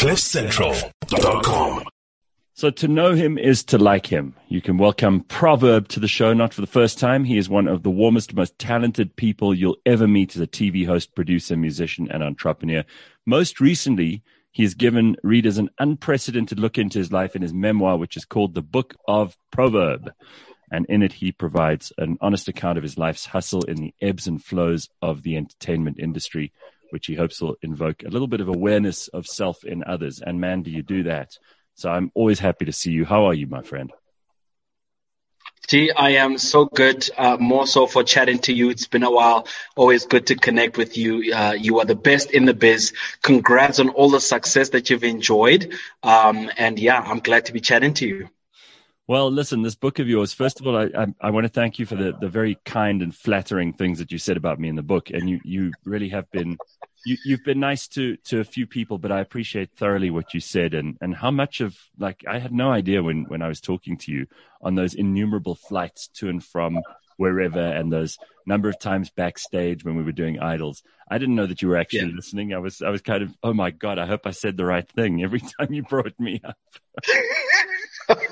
CliffCentral.com. So to know him is to like him. You can welcome Proverb to the show, not for the first time. He is one of the warmest, most talented people you'll ever meet as a TV host, producer, musician, and entrepreneur. Most recently, he has given readers an unprecedented look into his life in his memoir, which is called The Book of Proverb. And in it, he provides an honest account of his life's hustle in the ebbs and flows of the entertainment industry, which he hopes will invoke a little bit of awareness of self in others. And man, do you do that? So I'm always happy to see you. How are you, my friend? Gee, I am so good. Uh, more so for chatting to you. It's been a while. Always good to connect with you. Uh, you are the best in the biz. Congrats on all the success that you've enjoyed. Um, and yeah, I'm glad to be chatting to you. Well, listen, this book of yours, first of all, I, I, I, want to thank you for the, the very kind and flattering things that you said about me in the book. And you, you really have been, you, you've been nice to, to a few people, but I appreciate thoroughly what you said and, and how much of, like, I had no idea when, when I was talking to you on those innumerable flights to and from wherever and those number of times backstage when we were doing idols. I didn't know that you were actually yeah. listening. I was, I was kind of, oh my God, I hope I said the right thing every time you brought me up.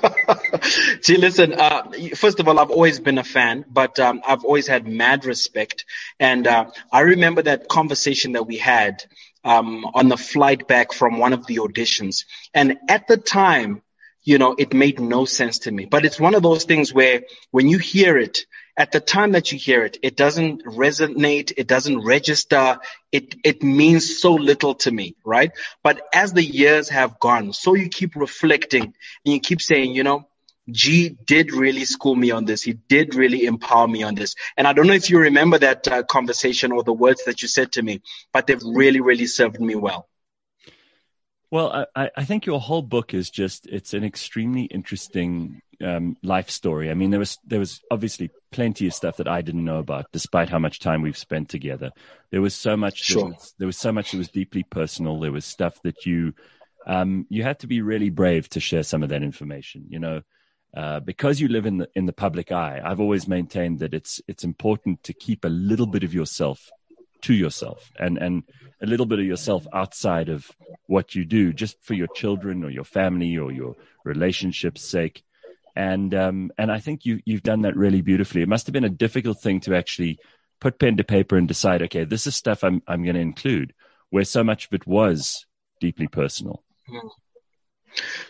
See, listen, uh, first of all, I've always been a fan, but um, I've always had mad respect. And uh, I remember that conversation that we had um, on the flight back from one of the auditions. And at the time, you know, it made no sense to me. But it's one of those things where when you hear it, at the time that you hear it, it doesn't resonate, it doesn't register, it, it means so little to me, right? But as the years have gone, so you keep reflecting and you keep saying, you know, G did really school me on this. He did really empower me on this. And I don't know if you remember that uh, conversation or the words that you said to me, but they've really, really served me well. Well, I, I think your whole book is just, it's an extremely interesting um, life story. I mean, there was there was obviously plenty of stuff that I didn't know about, despite how much time we've spent together. There was so much. Sure. Was, there was so much that was deeply personal. There was stuff that you um, you had to be really brave to share some of that information. You know, uh, because you live in the in the public eye. I've always maintained that it's it's important to keep a little bit of yourself to yourself and and a little bit of yourself outside of what you do just for your children or your family or your relationship's sake and um, and I think you you've done that really beautifully. It must have been a difficult thing to actually put pen to paper and decide, okay, this is stuff I'm I'm going to include, where so much of it was deeply personal. Mm.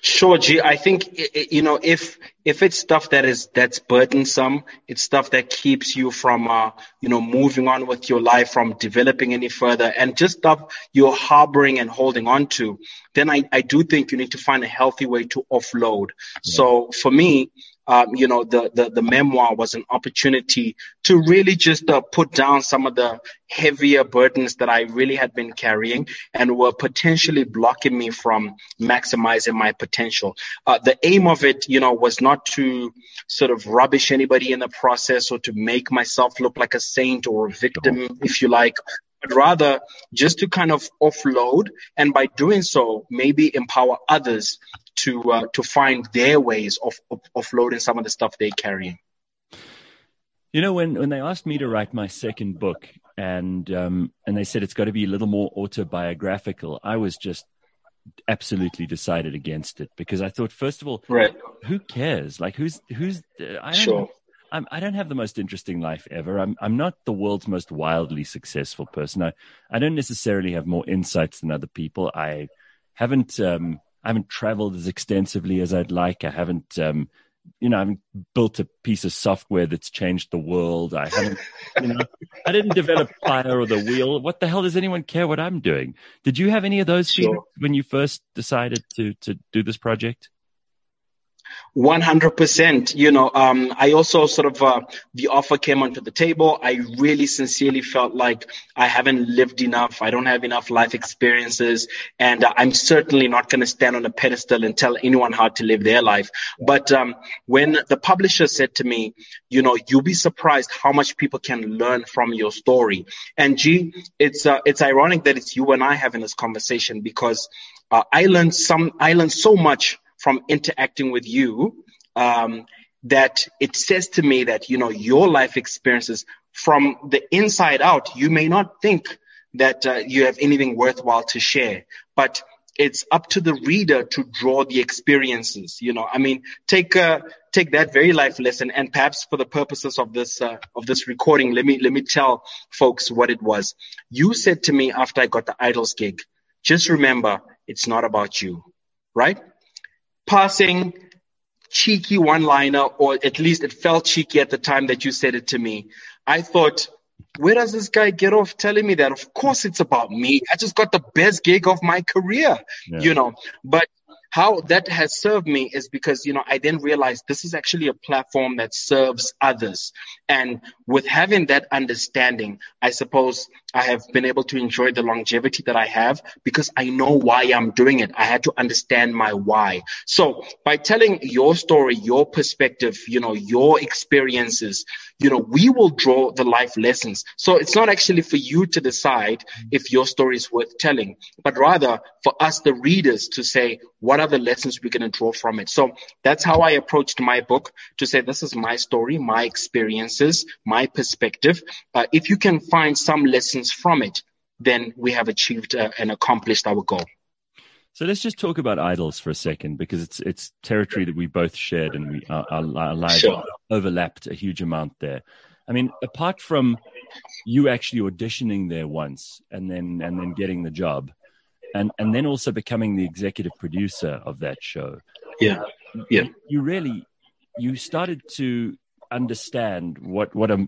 Sure, G. I think you know if if it's stuff that is that's burdensome, it's stuff that keeps you from uh, you know moving on with your life, from developing any further, and just stuff you're harboring and holding on to. Then I I do think you need to find a healthy way to offload. Yeah. So for me, um, you know, the, the, the, memoir was an opportunity to really just uh, put down some of the heavier burdens that I really had been carrying and were potentially blocking me from maximizing my potential. Uh, the aim of it, you know, was not to sort of rubbish anybody in the process or to make myself look like a saint or a victim, if you like, but rather just to kind of offload and by doing so, maybe empower others to uh, to find their ways of, of offloading some of the stuff they're carrying. You know, when when they asked me to write my second book, and um, and they said it's got to be a little more autobiographical, I was just absolutely decided against it because I thought, first of all, right. who cares? Like, who's who's? I don't, sure. I'm, I don't have the most interesting life ever. I'm I'm not the world's most wildly successful person. I I don't necessarily have more insights than other people. I haven't um, I haven't traveled as extensively as I'd like. I haven't, um, you know, I haven't built a piece of software that's changed the world. I haven't, you know, I didn't develop fire or the wheel. What the hell does anyone care what I'm doing? Did you have any of those sure. when you first decided to to do this project? 100%. You know, um, I also sort of, uh, the offer came onto the table. I really sincerely felt like I haven't lived enough. I don't have enough life experiences. And uh, I'm certainly not going to stand on a pedestal and tell anyone how to live their life. But, um, when the publisher said to me, you know, you'll be surprised how much people can learn from your story. And gee, it's, uh, it's ironic that it's you and I having this conversation because, uh, I learned some, I learned so much from interacting with you um, that it says to me that you know your life experiences from the inside out you may not think that uh, you have anything worthwhile to share but it's up to the reader to draw the experiences. You know, I mean, take uh, take that very life lesson, and perhaps for the purposes of this uh, of this recording, let me let me tell folks what it was. You said to me after I got the Idols gig, just remember, it's not about you, right? Passing cheeky one liner, or at least it felt cheeky at the time that you said it to me. I thought where does this guy get off telling me that? Of course it's about me. I just got the best gig of my career, yeah. you know. But how that has served me is because, you know, I then realized this is actually a platform that serves others. And with having that understanding, I suppose I have been able to enjoy the longevity that I have because I know why I'm doing it. I had to understand my why. So by telling your story, your perspective, you know, your experiences, you know, we will draw the life lessons. So it's not actually for you to decide if your story is worth telling, but rather for us, the readers to say, what are the lessons we're going to draw from it? So that's how I approached my book to say, this is my story, my experiences, my perspective. Uh, if you can find some lessons from it, then we have achieved uh, and accomplished our goal. So let's just talk about idols for a second because it's it's territory that we both shared and we our, our lives sure. overlapped a huge amount there. I mean, apart from you actually auditioning there once and then and then getting the job, and and then also becoming the executive producer of that show. Yeah, yeah. You, you really you started to understand what what a,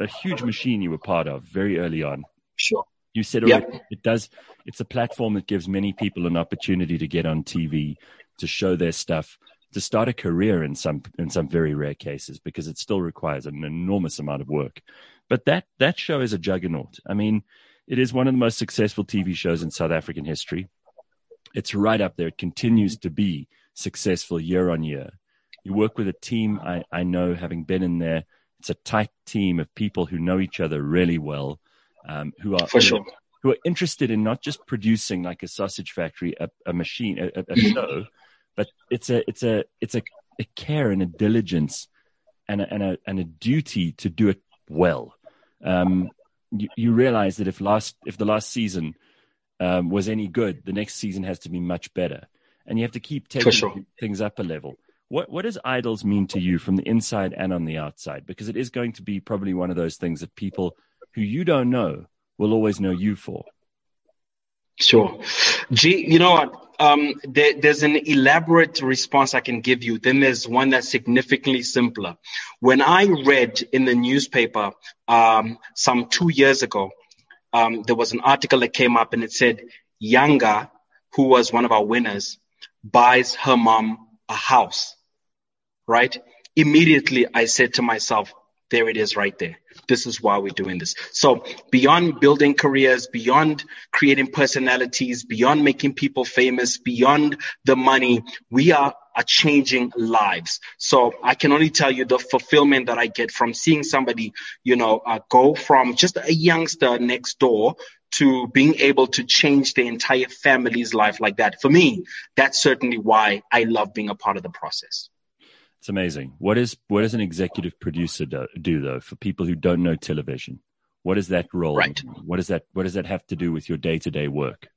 a huge machine you were part of very early on. Sure. You said yep. Oh, it does. It's a platform that gives many people an opportunity to get on TV, to show their stuff, to start a career in some in some very rare cases, because it still requires an enormous amount of work. But that that show is a juggernaut. I mean, it is one of the most successful TV shows in South African history. It's right up there. It continues to be successful year on year. You work with a team. I, I know, having been in there, it's a tight team of people who know each other really well um, who are for sure who are interested in not just producing like a sausage factory, a, a machine, a, a show, but it's a it's a it's a, a care and a diligence and a, and a and a duty to do it well. Um, you, you realize that if last if the last season um, was any good, the next season has to be much better, and you have to keep taking sure. things up a level. What what does idols mean to you from the inside and on the outside? Because it is going to be probably one of those things that people who you don't know will always know you for. Sure. G, you know what? Um, there, there's an elaborate response I can give you. Then there's one that's significantly simpler. When I read in the newspaper um, some two years ago, um, there was an article that came up and it said Yanga, who was one of our winners, buys her mom a house. Right? Immediately, I said to myself, there it is right there. This is why we're doing this. So beyond building careers, beyond creating personalities, beyond making people famous, beyond the money, we are, are changing lives. So I can only tell you the fulfillment that I get from seeing somebody, you know, uh, go from just a youngster next door to being able to change the entire family's life like that. For me, that's certainly why I love being a part of the process. It's amazing. What is what does an executive producer do, do though for people who don't know television? What is that role? Right. What does that what does that have to do with your day to day work?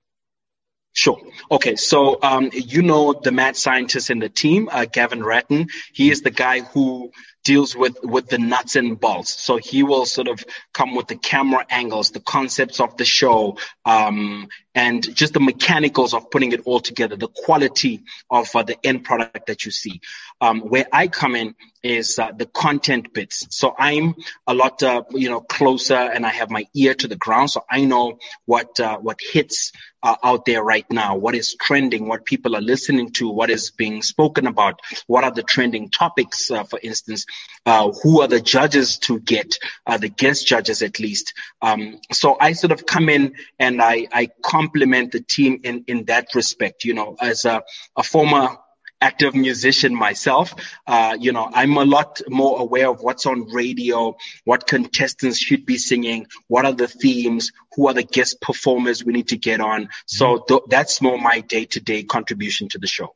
Sure. Okay. So, um, you know, the mad scientist in the team, uh, Gavin Wratten, he is the guy who deals with, with the nuts and bolts. So he will sort of come with the camera angles, the concepts of the show, um, and just the mechanicals of putting it all together, the quality of uh, the end product that you see. Um, where I come in is uh, the content bits. So I'm a lot, uh, you know, closer and I have my ear to the ground. So I know what, uh, what hits uh, out there right now, what is trending, what people are listening to, what is being spoken about, what are the trending topics, uh, for instance, uh, who are the judges to get, uh, the guest judges at least. Um, so I sort of come in and I, I complement the team in, in that respect, you know, as a, a former active musician myself, uh, you know, I'm a lot more aware of what's on radio, what contestants should be singing, what are the themes, who are the guest performers we need to get on. So th- that's more my day to day contribution to the show.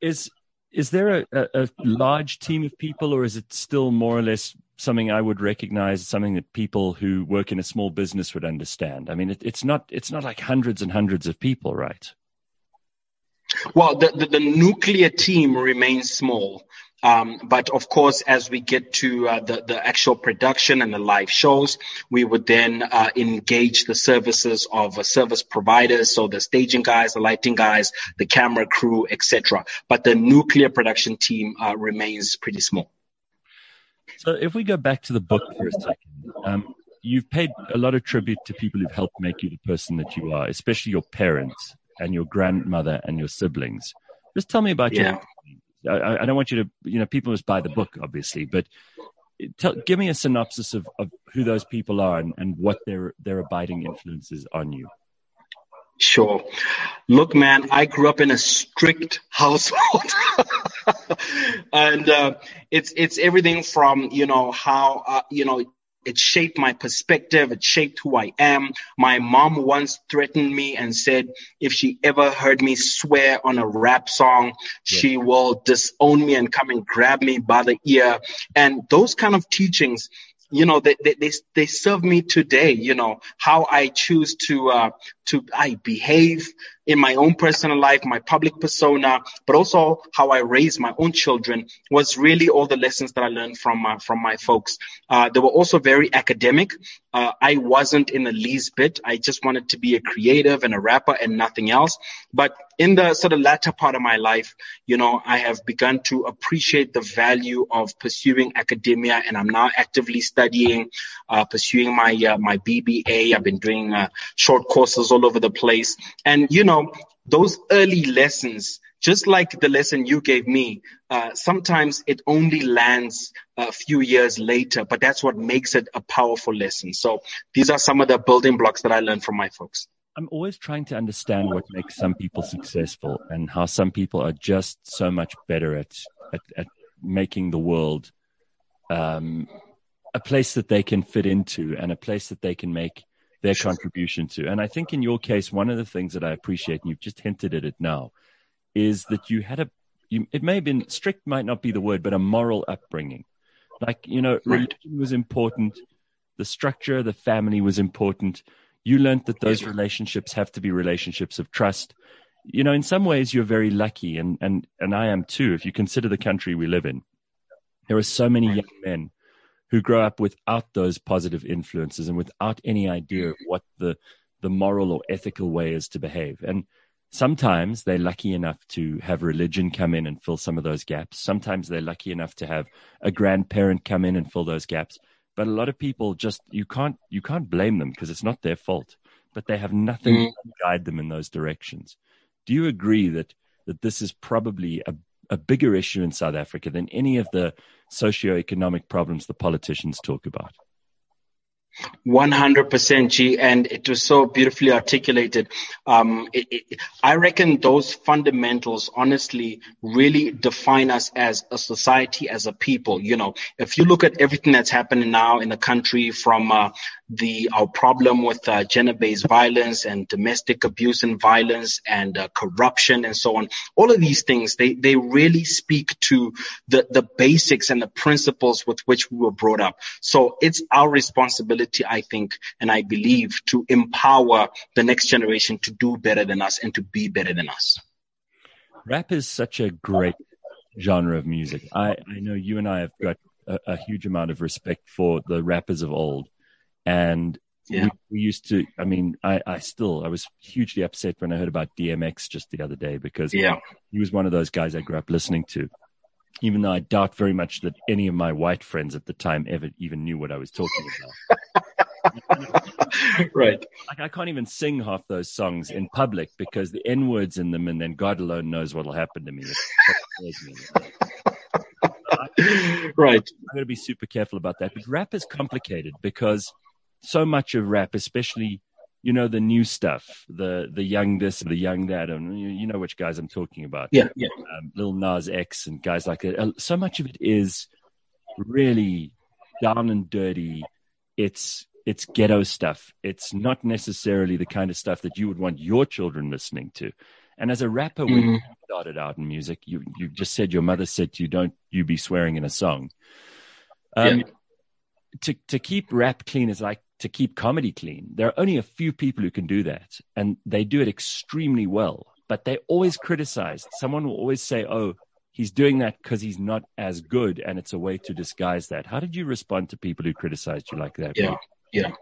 Is is there a, a, a, large team of people, or is it still more or less something I would recognize, something that people who work in a small business would understand? I mean, it, it's not it's not like hundreds and hundreds of people, right? Well, the, the, the nuclear team remains small. Um, but of course, as we get to uh, the, the actual production and the live shows, we would then uh, engage the services of uh, service providers, so the staging guys, the lighting guys, the camera crew, etc. But the nuclear production team uh, remains pretty small. So, if we go back to the book for a second, um, you've paid a lot of tribute to people who've helped make you the person that you are, especially your parents and your grandmother and your siblings. Just tell me about yeah. your. I, I, don't want you to, you know, people must buy the book, obviously, but tell, give me a synopsis of, of who those people are and, and what their their abiding influences on you. Sure. Look, man, I grew up in a strict household. and uh, it's it's everything from, you know, how uh, you know, it shaped my perspective. It shaped who I am. My mom once threatened me and said if she ever heard me swear on a rap song, yeah. she will disown me and come and grab me by the ear. And those kind of teachings, you know, they, they, they, they serve me today, you know, how I choose to, uh, to, I behave, in my own personal life, my public persona, but also how I raised my own children was really all the lessons that I learned from uh, from my folks. Uh, they were also very academic. Uh, I wasn't in the least bit. I just wanted to be a creative and a rapper and nothing else. But in the sort of latter part of my life, you know, I have begun to appreciate the value of pursuing academia, and I'm now actively studying, uh, pursuing my uh, my BBA. I've been doing uh, short courses all over the place, and you know know, those early lessons, just like the lesson you gave me, uh, sometimes it only lands a few years later, but that's what makes it a powerful lesson. So these are some of the building blocks that I learned from my folks. I'm always trying to understand what makes some people successful and how some people are just so much better at, at, at making the world um, a place that they can fit into and a place that they can make their contribution to. And I think in your case, one of the things that I appreciate, and you've just hinted at it now, is that you had a, you, it may have been strict, might not be the word, but a moral upbringing. Like, you know, religion was important. The structure, the family was important. You learned that those relationships have to be relationships of trust. You know, in some ways, you're very lucky, and, and, and I am too, if you consider the country we live in. There are so many young men who grow up without those positive influences and without any idea of what the the moral or ethical way is to behave. And sometimes they're lucky enough to have religion come in and fill some of those gaps. Sometimes they're lucky enough to have a grandparent come in and fill those gaps. But a lot of people just you can't you can't blame them because it's not their fault. But they have nothing mm. to guide them in those directions. Do you agree that that this is probably a a bigger issue in South Africa than any of the socioeconomic problems the politicians talk about. 100% G, and it was so beautifully articulated. Um, it, it, I reckon those fundamentals honestly really define us as a society, as a people. You know, if you look at everything that's happening now in the country from uh, the our problem with uh, gender-based violence and domestic abuse and violence and uh, corruption and so on. All of these things they they really speak to the the basics and the principles with which we were brought up. So it's our responsibility, I think, and I believe, to empower the next generation to do better than us and to be better than us. Rap is such a great genre of music. I, I know you and I have got a, a huge amount of respect for the rappers of old and yeah. we, we, used to, I mean, I, I still, I was hugely upset when I heard about DMX just the other day because yeah. he was one of those guys I grew up listening to. Even though I doubt very much that any of my white friends at the time ever even knew what I was talking about. right. Like I can't even sing half those songs in public because the N words in them, and then God alone knows what will happen to me. right. I'm going to be super careful about that. But rap is complicated because so much of rap, especially you know the new stuff, the the young this, the young that, and you, you know which guys I'm talking about. Yeah, yeah. Um, Lil Nas X and guys like that. Uh, so much of it is really down and dirty. It's it's ghetto stuff. It's not necessarily the kind of stuff that you would want your children listening to. And as a rapper, when mm-hmm. you started out in music, you you just said your mother said to you, "Don't you be swearing in a song." Um, yeah. To to keep rap clean is like to keep comedy clean. There are only a few people who can do that, and they do it extremely well. but they always criticized. Someone will always say, "Oh, he's doing that because he's not as good, and it's a way to disguise that." How did you respond to people who criticized you like that? Yeah, yeah.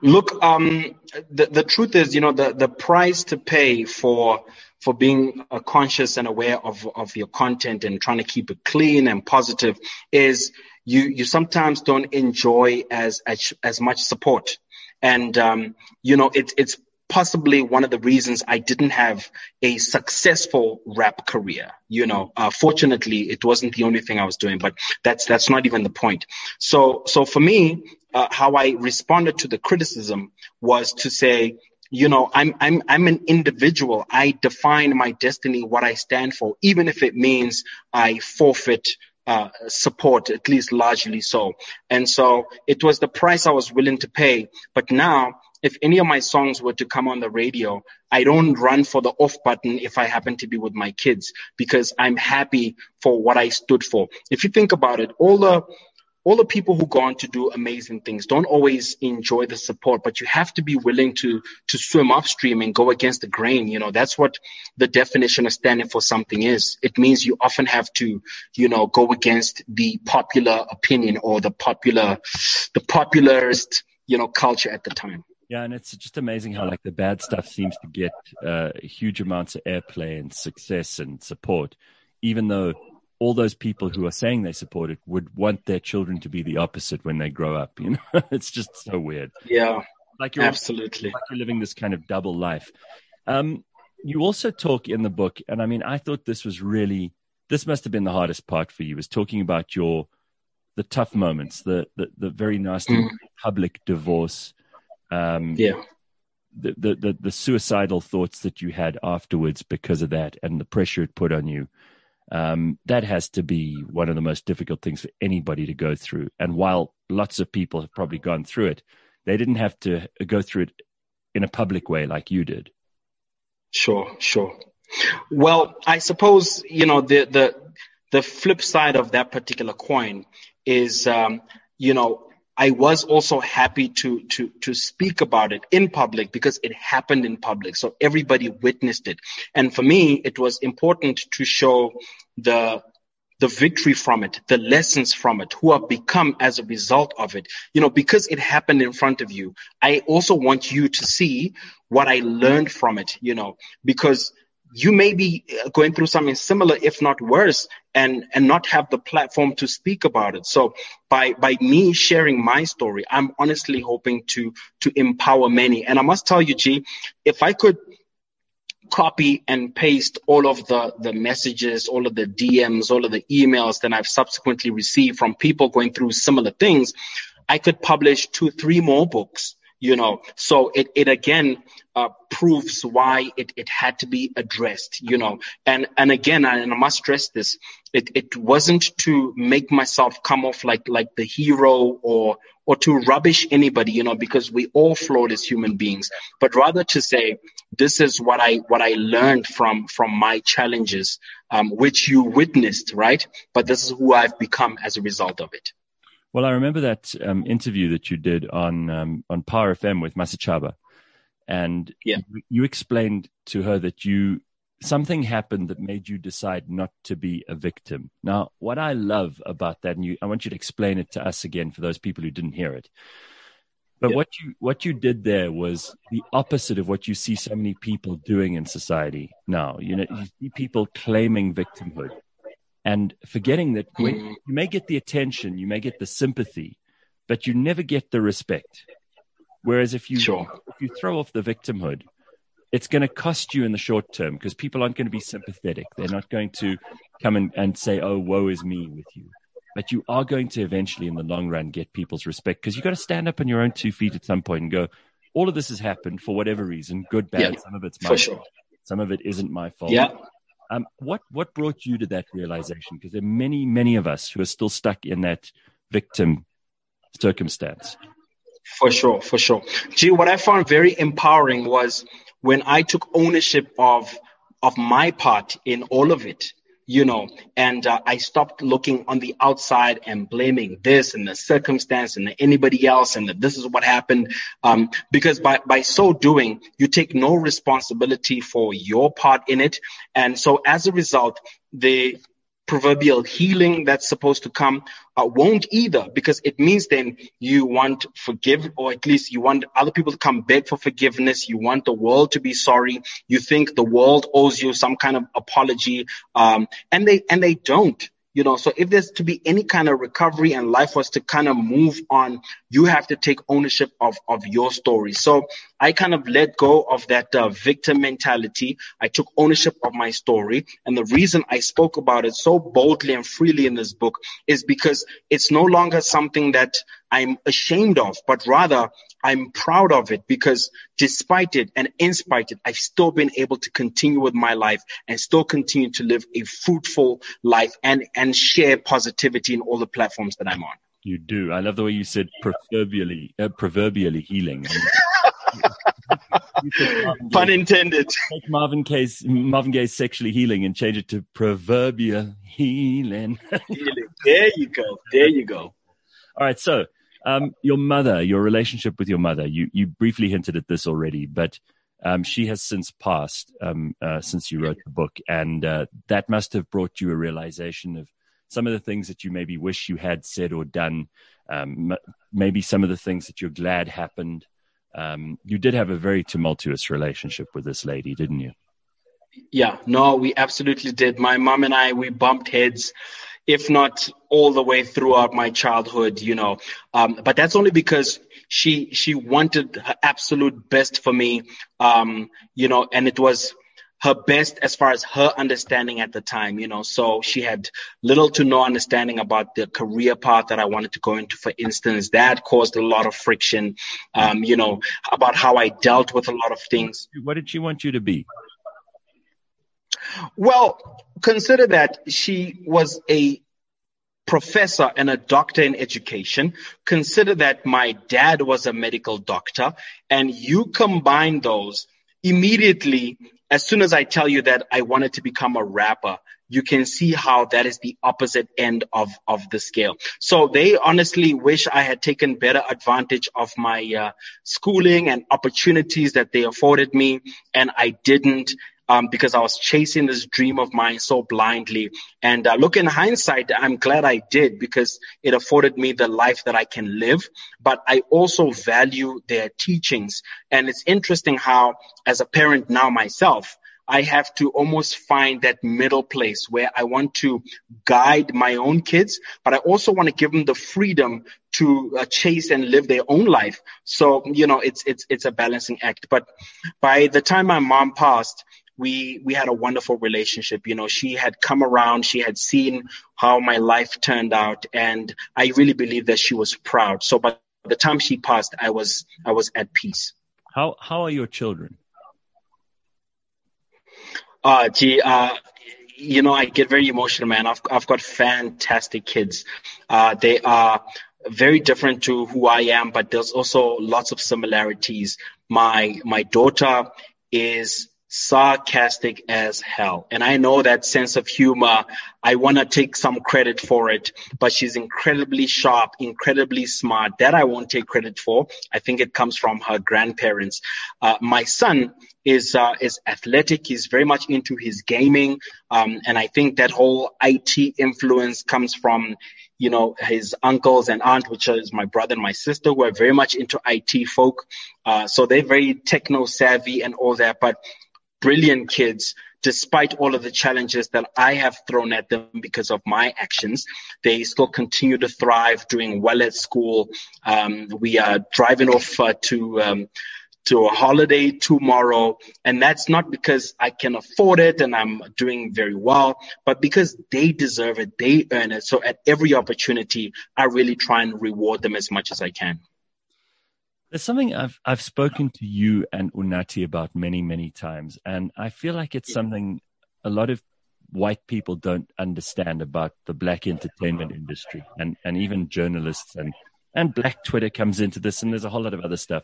Look, um, the the truth is, you know, the the price to pay for for being uh, conscious and aware of of your content and trying to keep it clean and positive is you you sometimes don't enjoy as as, as much support, and um, you know, it's it's possibly one of the reasons I didn't have a successful rap career. You know, uh, fortunately, it wasn't the only thing I was doing, but that's that's not even the point. So so for me, uh, how I responded to the criticism was to say, you know, I'm I'm I'm an individual. I define my destiny, what I stand for, even if it means I forfeit uh, support, at least largely so. And so it was the price I was willing to pay. But now if any of my songs were to come on the radio, I don't run for the off button if I happen to be with my kids because I'm happy for what I stood for. If you think about it, all the all the people who go on to do amazing things don't always enjoy the support, but you have to be willing to to swim upstream and go against the grain. You know, that's what the definition of standing for something is. It means you often have to, you know, go against the popular opinion or the popular the popularist, you know, culture at the time. Yeah, and it's just amazing how like the bad stuff seems to get uh, huge amounts of airplay and success and support, even though all those people who are saying they support it would want their children to be the opposite when they grow up. You know, it's just so weird. Yeah, like you're absolutely like you're living this kind of double life. Um, you also talk in the book, and I mean, I thought this was really this must have been the hardest part for you was talking about your the tough moments, the the, the very nasty mm. public divorce um, yeah. The, the, the, the, suicidal thoughts that you had afterwards because of that and the pressure it put on you. Um, that has to be one of the most difficult things for anybody to go through. And while lots of people have probably gone through it, they didn't have to go through it in a public way like you did. Sure, sure. Well, I suppose you know the the the flip side of that particular coin is um, you know I was also happy to, to, to speak about it in public because it happened in public. So everybody witnessed it. And for me, it was important to show the, the victory from it, the lessons from it, who have become as a result of it. You know, because it happened in front of you, I also want you to see what I learned from it, you know, because you may be uh, going through something similar, if not worse, and, and not have the platform to speak about it. So by, by me sharing my story, I'm honestly hoping to, to empower many. And I must tell you, G, if I could copy and paste all of the, the messages, all of the DMs, all of the emails that I've subsequently received from people going through similar things, I could publish two, three more books you know. So it, it again uh, proves why it, it had to be addressed you know. And and again I, and I must stress this it, it wasn't to make myself come off like like the hero or or to rubbish anybody you know because we all flawed as human beings. But rather to say this is what I what I learned from from my challenges um, which you witnessed right? But this is who I've become as a result of it. Well, I remember that um, interview that you did on um, on Power FM with Masechaba, and yeah. you explained to her that you something happened that made you decide not to be a victim. Now, what I love about that, and you, I want you to explain it to us again for those people who didn't hear it. But yeah. what you what you did there was the opposite of what you see so many people doing in society now. You know, you see people claiming victimhood and forgetting that when you may get the attention, you may get the sympathy, but you never get the respect. Whereas if you sure. if you throw off the victimhood, it's going to cost you in the short term because people aren't going to be sympathetic. They're not going to come and, and say, "Oh, woe is me" with you. But you are going to eventually, in the long run, get people's respect because you've got to stand up on your own two feet at some point and go, "All of this has happened for whatever reason, good, bad. Yeah, some of it's my fault. Sure. Some of it isn't my fault. Yeah. Um, what what brought you to that realization? Because there are many many of us who are still stuck in that victim circumstance. For sure, for sure. Gee, what I found very empowering was when I took ownership of of my part in all of it. you know, and uh, I stopped looking on the outside and blaming this and the circumstance and anybody else and that this is what happened. Um, because by, by so doing, you take no responsibility for your part in it. And so as a result, the proverbial healing that's supposed to come uh, won't either because it means then you want forgive or at least you want other people to come beg for forgiveness. You want the world to be sorry. You think the world owes you some kind of apology um, and they and they don't you know, so if there's to be any kind of recovery and life was to kind of move on, you have to take ownership of, of your story. So I kind of let go of that uh, victim mentality. I took ownership of my story. And the reason I spoke about it so boldly and freely in this book is because it's no longer something that I'm ashamed of, but rather I'm proud of it because despite it and in spite it, I've still been able to continue with my life and still continue to live a fruitful life and, and share positivity in all the platforms that I'm on. You do. I love the way you said proverbially, uh, proverbially healing. Pun intended. Take Marvin Gaye's Marvin Gaye's sexually healing and change it to proverbial healing. healing. There you go. There you go. All right. So um, your mother, your relationship with your mother, you, you briefly hinted at this already, but um, she has since passed um, uh, since you wrote the book. And uh, that must have brought you a realization of some of the things that you maybe wish you had said or done, um, maybe some of the things that you're glad happened. Um, you did have a very tumultuous relationship with this lady, didn't you? Yeah, no, we absolutely did. My mom and I, we bumped heads if not all the way throughout my childhood, you know. Um, but that's only because she she wanted her absolute best for me, um, you know, and it was her best as far as her understanding at the time, you know. So she had little to no understanding about the career path that I wanted to go into. For instance, that caused a lot of friction, um, you know, about how I dealt with a lot of things. What did she want you to be? Well, consider that she was a professor and a doctor in education. Consider that my dad was a medical doctor and you combine those immediately. As soon as I tell you that I wanted to become a rapper, you can see how that is the opposite end of, of the scale. So they honestly wish I had taken better advantage of my uh, schooling and opportunities that they afforded me. And I didn't um, because I was chasing this dream of mine so blindly. And uh, look, in hindsight, I'm glad I did because it afforded me the life that I can live. But I also value their teachings. And it's interesting how, as a parent now myself, I have to almost find that middle place where I want to guide my own kids, but I also want to give them the freedom to uh, chase and live their own life. So, you know, it's, it's, it's a balancing act. But by the time my mom passed, we we had a wonderful relationship. You know, she had come around, she had seen how my life turned out, and I really believe that she was proud. So by the time she passed, I was I was at peace. How how are your children? Uh, gee, uh, you know, I get very emotional, man. I've I've got fantastic kids. Uh, they are very different to who I am, but there's also lots of similarities. My my daughter is sarcastic as hell. And I know that sense of humor. I want to take some credit for it, but she's incredibly sharp, incredibly smart. That I won't take credit for. I think it comes from her grandparents. Uh, my son is uh, is athletic. He's very much into his gaming, um, and I think that whole IT influence comes from you know, his uncles and aunt, which is my brother and my sister, who are very much into IT folk. Uh, so they're very techno savvy and all that. But brilliant kids, despite all of the challenges that I have thrown at them because of my actions, they still continue to thrive, doing well at school. Um, we are driving off uh, to um, to a holiday tomorrow, and that's not because I can afford it and I'm doing very well, but because they deserve it, they earn it. So at every opportunity, I really try and reward them as much as I can. There's something I've I've spoken to you and Unathi about many many times, and I feel like it's something a lot of white people don't understand about the black entertainment industry, and and even journalists and and Black Twitter comes into this, and there's a whole lot of other stuff.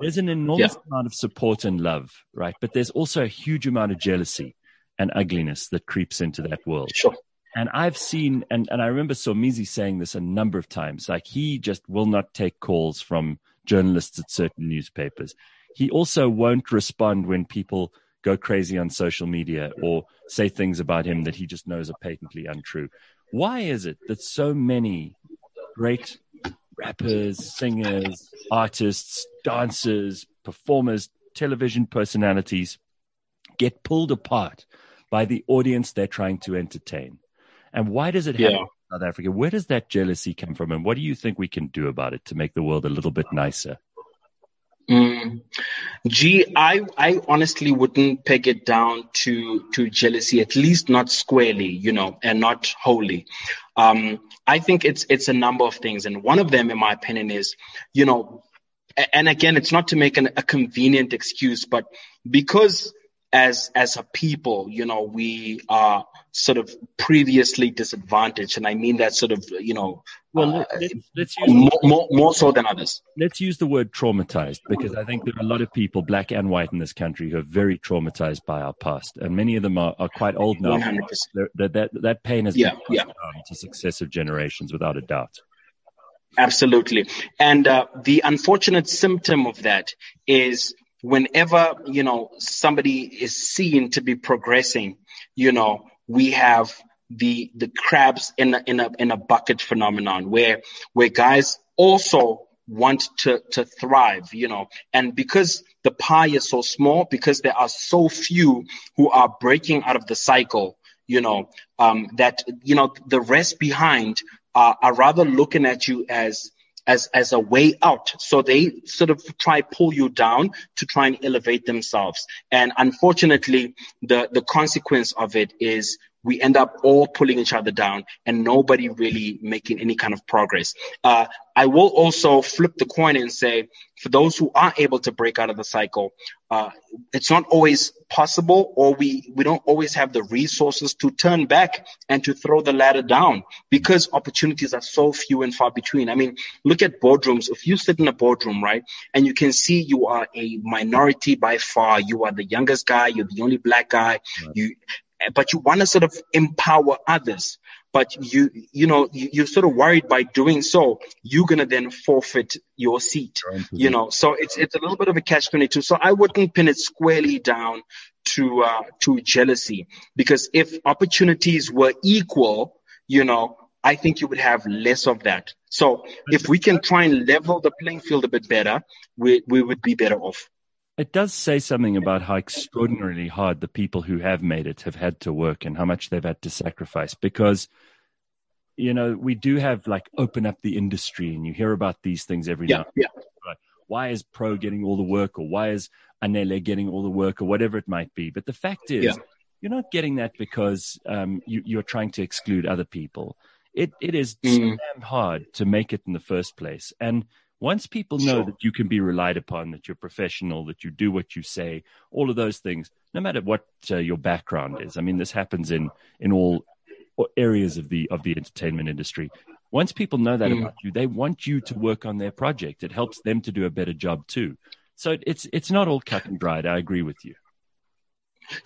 There's an enormous yeah. amount of support and love, right? But there's also a huge amount of jealousy. and ugliness that creeps into that world. Sure. And I've seen, and, and I remember Somizi saying this a number of times, like he just will not take calls from journalists at certain newspapers. He also won't respond when people go crazy on social media or say things about him that he just knows are patently untrue. Why is it that so many great rappers, singers, artists, dancers, performers, television personalities get pulled apart by the audience they're trying to entertain? And why does it happen yeah. South Africa? Where does that jealousy come from? And what do you think we can do about it to make the world a little bit nicer? Mm. Gee, I, I honestly wouldn't peg it down to, to jealousy, at least not squarely, you know, and not wholly. Um, I think it's, it's a number of things. And one of them, in my opinion, is, you know, and again, it's not to make an, a convenient excuse, but because as as a people, you know, we are sort of previously disadvantaged, and I mean that sort of, you know, well, uh, let's, let's use more, more, more so than others. Let's use the word traumatized because I think there are a lot of people, black and white, in this country who are very traumatized by our past, and many of them are, are quite old now. That that that pain has yeah, been yeah. to successive generations, without a doubt. Absolutely, and uh, the unfortunate symptom of that is whenever, you know, somebody is seen to be progressing, you know, we have the, the crabs in a, in a, in a bucket phenomenon where, where guys also want to, to thrive, you know, and because the pie is so small, because there are so few who are breaking out of the cycle, you know, um, that, you know, the rest behind are, are rather looking at you as, as, as a way out. So they sort of try pull you down to try and elevate themselves. And unfortunately, the, the consequence of it is we end up all pulling each other down and nobody really making any kind of progress. Uh, I will also flip the coin and say, for those who are able to break out of the cycle, uh, it's not always possible or we, we don't always have the resources to turn back and to throw the ladder down because opportunities are so few and far between. I mean, look at boardrooms. If you sit in a boardroom, right, and you can see you are a minority by far, you are the youngest guy, you're the only black guy, right. you, but you want to sort of empower others. But you, you know, you, are sort of worried by doing so, you're going to then forfeit your seat, you know, so it's, it's a little bit of a catch 22. So I wouldn't pin it squarely down to, uh, to jealousy because if opportunities were equal, you know, I think you would have less of that. So if we can try and level the playing field a bit better, we, we would be better off it does say something about how extraordinarily hard the people who have made it have had to work and how much they've had to sacrifice because you know we do have like open up the industry and you hear about these things every yeah, now yeah. Why is pro getting all the work or why is anele getting all the work or whatever it might be but the fact is yeah. you're not getting that because um, you, are trying to exclude other people it it is mm. damn hard to make it in the first place and once people know sure. that you can be relied upon, that you're professional, that you do what you say, all of those things, no matter what uh, your background is. I mean, this happens in in all areas of the of the entertainment industry. Once people know that mm. about you, they want you to work on their project. It helps them to do a better job too. So it's it's not all cut and dried. I agree with you.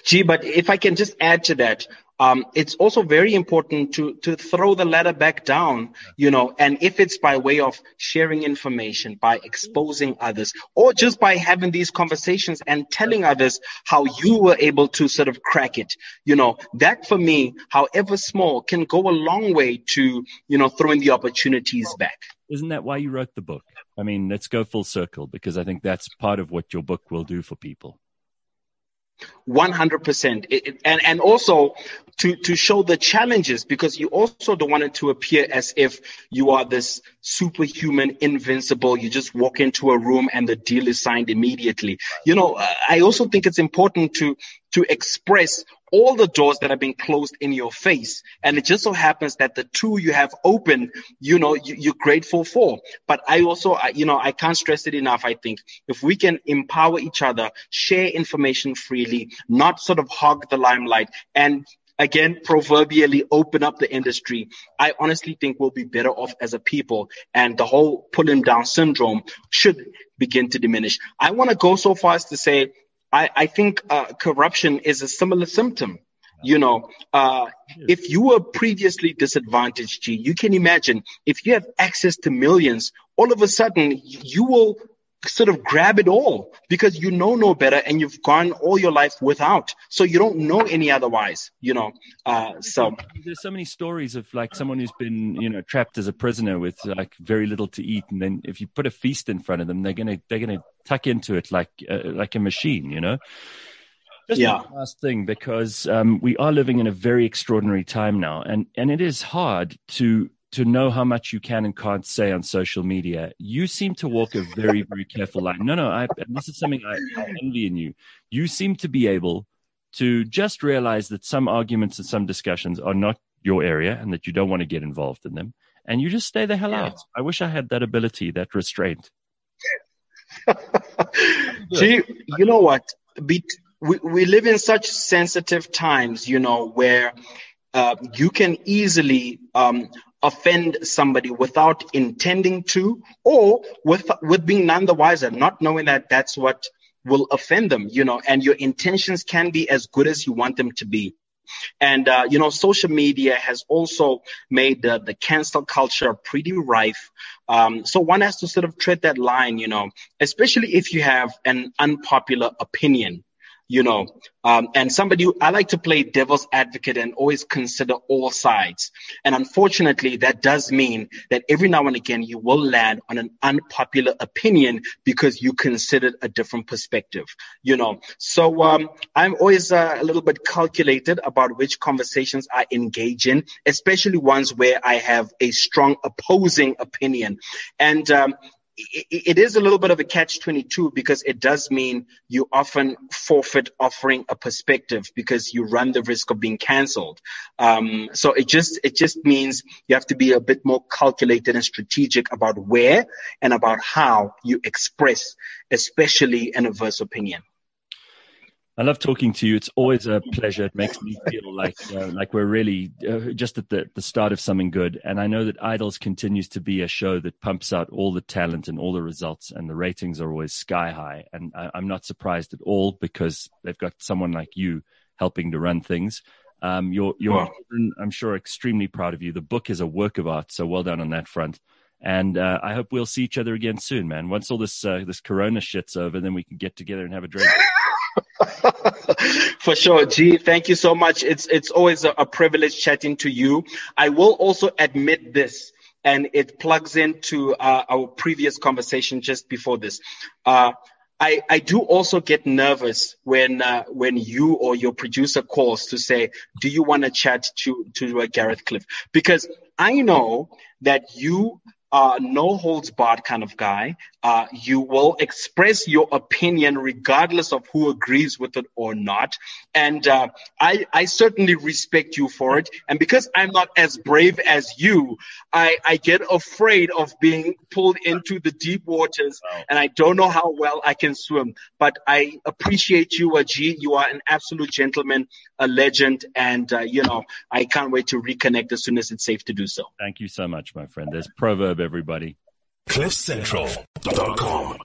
Gee, but if I can just add to that, um, it's also very important to to throw the ladder back down, you know, and if it's by way of sharing information, by exposing others, or just by having these conversations and telling others how you were able to sort of crack it, you know, that for me, however small, can go a long way to, you know, throwing the opportunities back. Isn't that why you wrote the book? I mean, let's go full circle because I think that's part of what your book will do for people. 100%. and, and also to, to show the challenges because you also don't want it to appear as if you are this superhuman, invincible. You just walk into a room and the deal is signed immediately. You know, I also think it's important to, to express all the doors that have been closed in your face. And it just so happens that the two you have open, you know, you, are grateful for. But I also, you know, I can't stress it enough. I think if we can empower each other, share information freely, not sort of hog the limelight and again, proverbially open up the industry, I honestly think we'll be better off as a people and the whole pulling down syndrome should begin to diminish. I want to go so far as to say I, I think uh, corruption is a similar symptom. You know, uh, if you were previously disadvantaged, G, you can imagine if you have access to millions, all of a sudden you will sort of grab it all because you know no better and you've gone all your life without. So you don't know any otherwise, you know. Uh, so there's so many stories of like someone who's been, you know, trapped as a prisoner with like very little to eat. And then if you put a feast in front of them, they're going to, they're going to tuck into it like, uh, like a machine, you know? Just yeah. last thing, because um, we are living in a very extraordinary time now, and and it is hard to to know how much you can and can't say on social media. You seem to walk a very, very careful line. No, no, I, this is something I, I envy in you. You seem to be able to just realize that some arguments and some discussions are not your area and that you don't want to get involved in them. And you just stay the hell out. I wish I had that ability, that restraint. Gee, you know what? we, we live in such sensitive times, you know, where uh, you can easily um, offend somebody without intending to, or with with being none the wiser, not knowing that that's what will offend them, you know, and your intentions can be as good as you want them to be. And, uh, you know, social media has also made the, the cancel culture pretty rife. Um, so one has to sort of tread that line, you know, especially if you have an unpopular opinion you know, um, and somebody, who, I like to play devil's advocate and always consider all sides. And unfortunately, that does mean that every now and again you will land on an unpopular opinion because you considered a different perspective, you know. So, um, I'm always uh, a little bit calculated about which conversations I engage in, especially ones where I have a strong opposing opinion. And, um, it is a little bit of a catch 22 because it does mean you often forfeit offering a perspective because you run the risk of being cancelled. Um, so it just, it just means you have to be a bit more calculated and strategic about where and about how you express, especially an adverse opinion. I love talking to you. It's always a pleasure. It makes me feel like uh, like we're really uh, just at the, the start of something good. And I know that Idols continues to be a show that pumps out all the talent and all the results, and the ratings are always sky high. And I, am not surprised at all because they've got someone like you helping to run things. Um, your your wow. children, I'm sure, extremely proud of you. The book is a work of art, so well done on that front. And uh, I hope we'll see each other again soon, man. Once all this uh, this Corona shit's over, then we can get together and have a drink. For sure, G. Thank you so much. It's it's always a, a, privilege chatting to you. I will also admit this, and it plugs into uh, our previous conversation just before this. Uh, I, I do also get nervous when uh, when you or your producer calls to say, "Do you want to chat to to uh, Gareth Cliff?" Because I know that you are no holds barred kind of guy. Uh, you will express your opinion regardless of who agrees with it or not. And uh, I, I certainly respect you for it. And because I'm not as brave as you, I, I get afraid of being pulled into the deep waters and I don't know how well I can swim. But I appreciate you, Ajit. You are an absolute gentleman, a legend. And, uh, you know, I can't wait to reconnect as soon as it's safe to do so. Thank you so much, my friend. There's proverb, everybody. CliffCentral.com